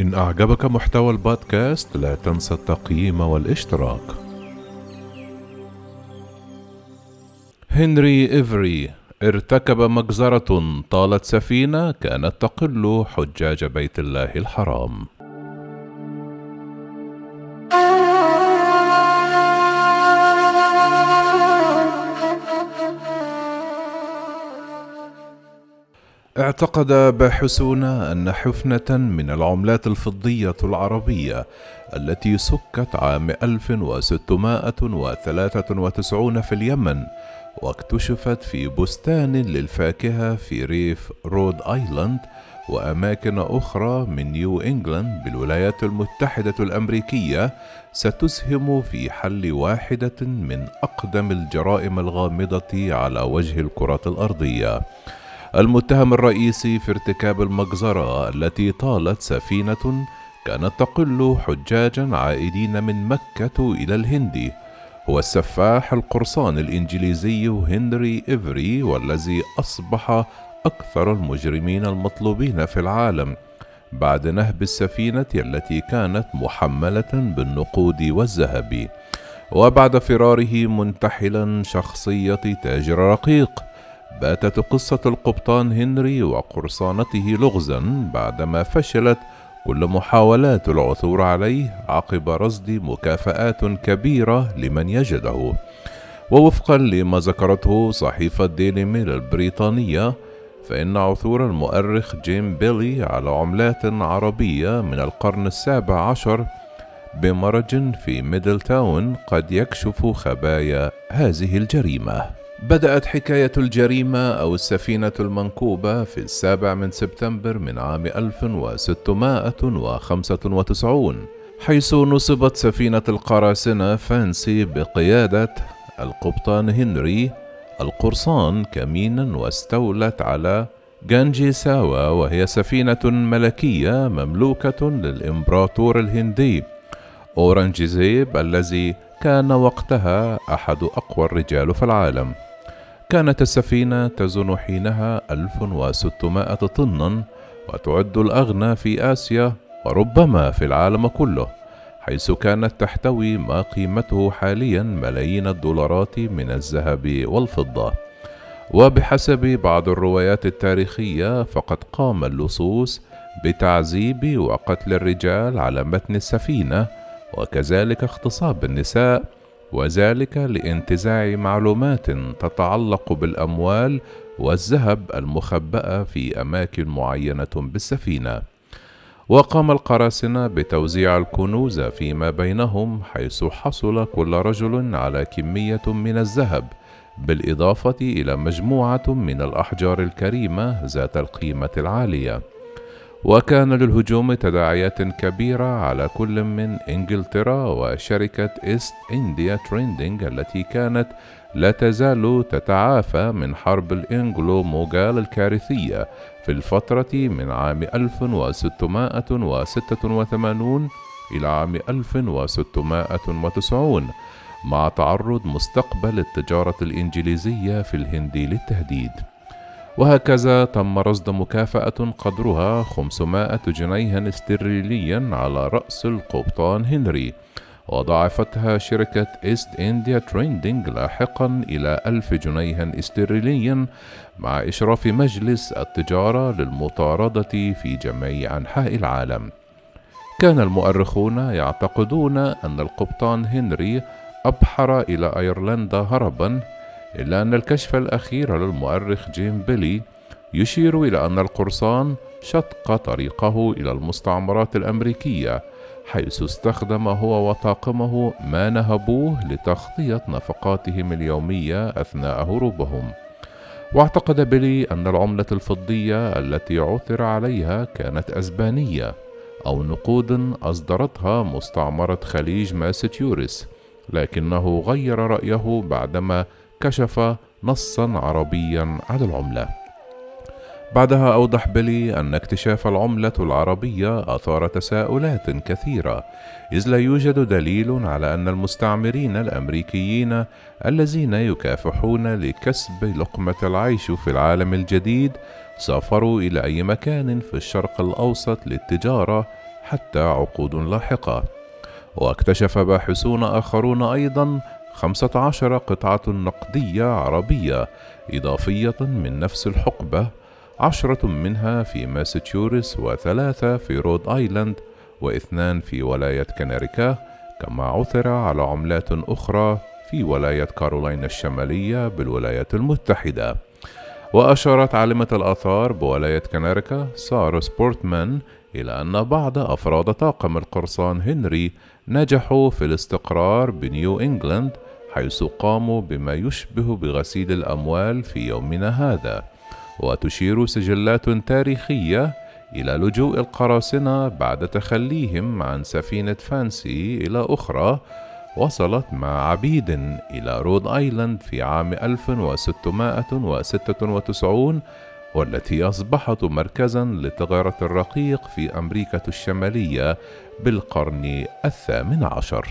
إن أعجبك محتوى البودكاست لا تنسى التقييم والاشتراك. هنري إيفري ارتكب مجزرة طالت سفينة كانت تقل حجاج بيت الله الحرام. اعتقد باحثون أن حفنة من العملات الفضية العربية التي سكت عام 1693 في اليمن واكتشفت في بستان للفاكهة في ريف رود آيلاند وأماكن أخرى من نيو إنجلاند بالولايات المتحدة الأمريكية ستسهم في حل واحدة من أقدم الجرائم الغامضة على وجه الكرة الأرضية. المتهم الرئيسي في ارتكاب المجزرة التي طالت سفينة كانت تقل حجاجا عائدين من مكة إلى الهند. هو السفاح القرصان الإنجليزي هنري إيفري والذي أصبح أكثر المجرمين المطلوبين في العالم. بعد نهب السفينة التي كانت محملة بالنقود والذهب. وبعد فراره منتحلا شخصية تاجر رقيق. باتت قصة القبطان هنري وقرصانته لغزا بعدما فشلت كل محاولات العثور عليه عقب رصد مكافآت كبيرة لمن يجده. ووفقا لما ذكرته صحيفة ديلي ميل البريطانية فإن عثور المؤرخ جيم بيلي على عملات عربية من القرن السابع عشر بمرج في ميدل تاون قد يكشف خبايا هذه الجريمة. بدأت حكاية الجريمة أو السفينة المنكوبة في السابع من سبتمبر من عام 1695 حيث نصبت سفينة القراصنة فانسي بقيادة القبطان هنري القرصان كمينا واستولت على جانجي ساوا وهي سفينة ملكية مملوكة للإمبراطور الهندي أورنجزيب الذي كان وقتها أحد أقوى الرجال في العالم. كانت السفينة تزن حينها 1600 طنا وتعد الأغنى في آسيا وربما في العالم كله حيث كانت تحتوي ما قيمته حاليا ملايين الدولارات من الذهب والفضة. وبحسب بعض الروايات التاريخية فقد قام اللصوص بتعذيب وقتل الرجال على متن السفينة وكذلك اغتصاب النساء وذلك لانتزاع معلومات تتعلق بالأموال والذهب المخبأة في أماكن معينة بالسفينة. وقام القراصنة بتوزيع الكنوز فيما بينهم حيث حصل كل رجل على كمية من الذهب، بالإضافة إلى مجموعة من الأحجار الكريمة ذات القيمة العالية. وكان للهجوم تداعيات كبيرة على كل من إنجلترا وشركة East India Trading التي كانت لا تزال تتعافى من حرب الإنجلو موغال الكارثية في الفترة من عام 1686 إلى عام 1690 مع تعرض مستقبل التجارة الإنجليزية في الهند للتهديد. وهكذا تم رصد مكافأة قدرها 500 جنيها استرلينيا على رأس القبطان هنري. وضاعفتها شركة East India Trading لاحقا إلى ألف جنيها استرلينيا مع إشراف مجلس التجارة للمطاردة في جميع أنحاء العالم. كان المؤرخون يعتقدون أن القبطان هنري أبحر إلى أيرلندا هربا إلا أن الكشف الأخير للمؤرخ جيم بيلي يشير إلى أن القرصان شق طريقه إلى المستعمرات الأمريكية حيث استخدم هو وطاقمه ما نهبوه لتغطية نفقاتهم اليومية أثناء هروبهم. واعتقد بيلي أن العملة الفضية التي عثر عليها كانت أسبانية أو نقود أصدرتها مستعمرة خليج ماساتشوستس لكنه غير رأيه بعدما كشف نصا عربيا على العملة. بعدها أوضح بيلي أن اكتشاف العملة العربية أثار تساؤلات كثيرة إذ لا يوجد دليل على أن المستعمرين الأمريكيين الذين يكافحون لكسب لقمة العيش في العالم الجديد سافروا إلى أي مكان في الشرق الأوسط للتجارة حتى عقود لاحقة. واكتشف باحثون آخرون أيضا خمسة عشر قطعة نقدية عربية إضافية من نفس الحقبة عشرة منها في ماساتشوستس وثلاثة في رود آيلاند واثنان في ولاية كونيتيكت كما عثر على عملات أخرى في ولاية كارولاينا الشمالية بالولايات المتحدة. وأشارت عالمة الآثار بولاية كونيتيكت سارة سبورتمان إلى أن بعض أفراد طاقم القرصان هنري نجحوا في الاستقرار بنيو إنجلاند حيث قاموا بما يشبه بغسيل الأموال في يومنا هذا. وتشير سجلات تاريخية إلى لجوء القراصنة بعد تخليهم عن سفينة فانسي إلى أخرى وصلت مع عبيد إلى رود آيلاند في عام 1696 والتي أصبحت مركزا لتجارة الرقيق في أمريكا الشمالية بالقرن الثامن عشر.